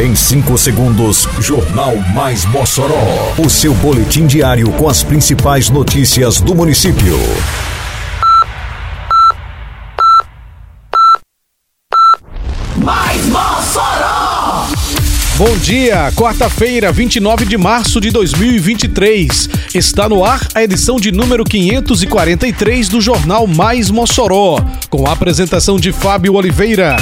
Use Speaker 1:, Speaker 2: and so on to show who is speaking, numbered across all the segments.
Speaker 1: Em 5 segundos, Jornal Mais Mossoró. O seu boletim diário com as principais notícias do município.
Speaker 2: Mais Mossoró!
Speaker 3: Bom dia, quarta-feira, 29 de março de 2023. Está no ar a edição de número 543 do Jornal Mais Mossoró, com a apresentação de Fábio Oliveira.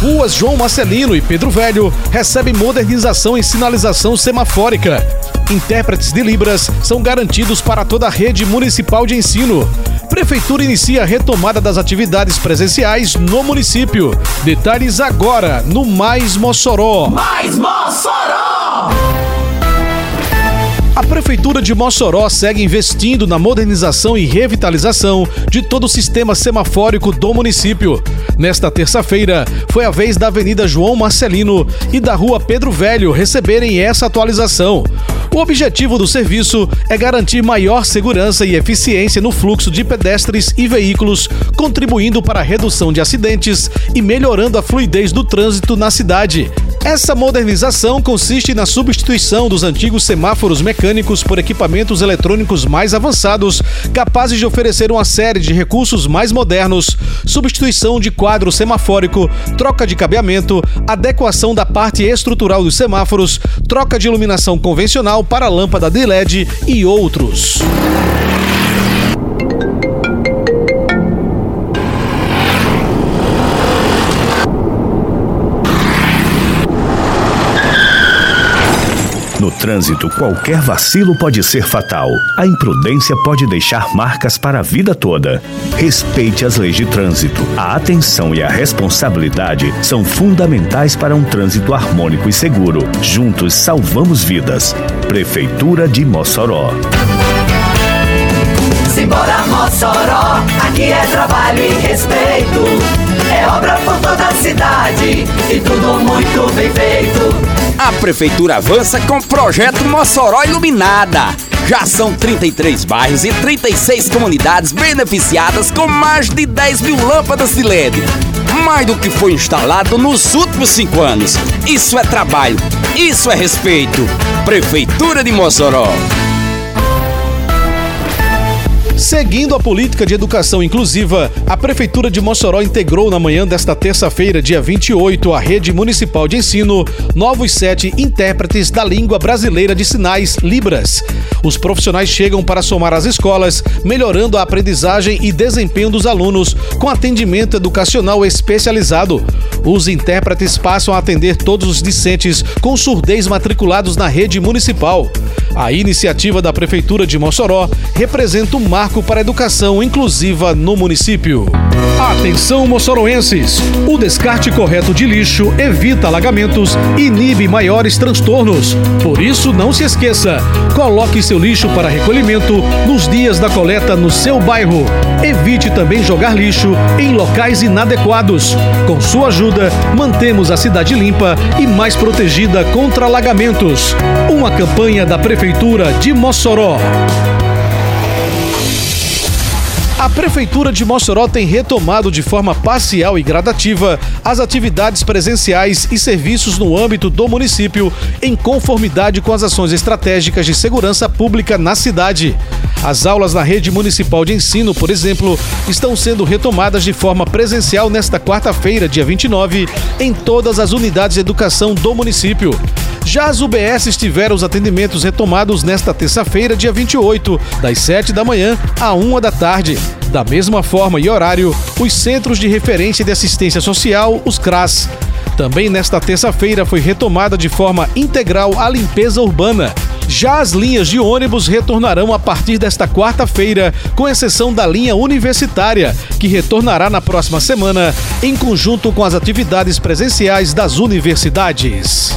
Speaker 3: Ruas João Marcelino e Pedro Velho recebem modernização em sinalização semafórica. Intérpretes de Libras são garantidos para toda a rede municipal de ensino. Prefeitura inicia a retomada das atividades presenciais no município. Detalhes agora no Mais Mossoró.
Speaker 2: Mais Mossoró!
Speaker 3: A Prefeitura de Mossoró segue investindo na modernização e revitalização de todo o sistema semafórico do município. Nesta terça-feira, foi a vez da Avenida João Marcelino e da Rua Pedro Velho receberem essa atualização. O objetivo do serviço é garantir maior segurança e eficiência no fluxo de pedestres e veículos, contribuindo para a redução de acidentes e melhorando a fluidez do trânsito na cidade. Essa modernização consiste na substituição dos antigos semáforos mecânicos por equipamentos eletrônicos mais avançados, capazes de oferecer uma série de recursos mais modernos, substituição de quadro semafórico, troca de cabeamento, adequação da parte estrutural dos semáforos, troca de iluminação convencional para lâmpada de LED e outros.
Speaker 1: No trânsito, qualquer vacilo pode ser fatal. A imprudência pode deixar marcas para a vida toda. Respeite as leis de trânsito. A atenção e a responsabilidade são fundamentais para um trânsito harmônico e seguro. Juntos salvamos vidas. Prefeitura de Mossoró.
Speaker 2: Simbora Mossoró, aqui é trabalho e respeito. É obra por toda a cidade e tudo muito bem feito.
Speaker 4: A Prefeitura avança com o projeto Mossoró Iluminada. Já são 33 bairros e 36 comunidades beneficiadas com mais de 10 mil lâmpadas de LED. Mais do que foi instalado nos últimos cinco anos. Isso é trabalho, isso é respeito. Prefeitura de Mossoró.
Speaker 3: Seguindo a política de educação inclusiva, a Prefeitura de Mossoró integrou na manhã desta terça-feira, dia 28, à rede municipal de ensino novos sete intérpretes da língua brasileira de sinais, Libras. Os profissionais chegam para somar as escolas, melhorando a aprendizagem e desempenho dos alunos com atendimento educacional especializado. Os intérpretes passam a atender todos os discentes com surdez matriculados na rede municipal. A iniciativa da Prefeitura de Mossoró representa um marco para a educação inclusiva no município. Atenção, moçoroenses! O descarte correto de lixo evita alagamentos e inibe maiores transtornos. Por isso, não se esqueça: coloque seu lixo para recolhimento nos dias da coleta no seu bairro. Evite também jogar lixo em locais inadequados. Com sua ajuda, mantemos a cidade limpa e mais protegida contra alagamentos. Uma campanha da Prefeitura de Mossoró. A Prefeitura de Mossoró tem retomado de forma parcial e gradativa as atividades presenciais e serviços no âmbito do município, em conformidade com as ações estratégicas de segurança pública na cidade. As aulas na rede municipal de ensino, por exemplo, estão sendo retomadas de forma presencial nesta quarta-feira, dia 29, em todas as unidades de educação do município. Já as UBS tiveram os atendimentos retomados nesta terça-feira, dia 28, das 7 da manhã à 1 da tarde. Da mesma forma e horário, os Centros de Referência de Assistência Social, os CRAS. Também nesta terça-feira foi retomada de forma integral a limpeza urbana. Já as linhas de ônibus retornarão a partir desta quarta-feira, com exceção da linha universitária, que retornará na próxima semana, em conjunto com as atividades presenciais das universidades.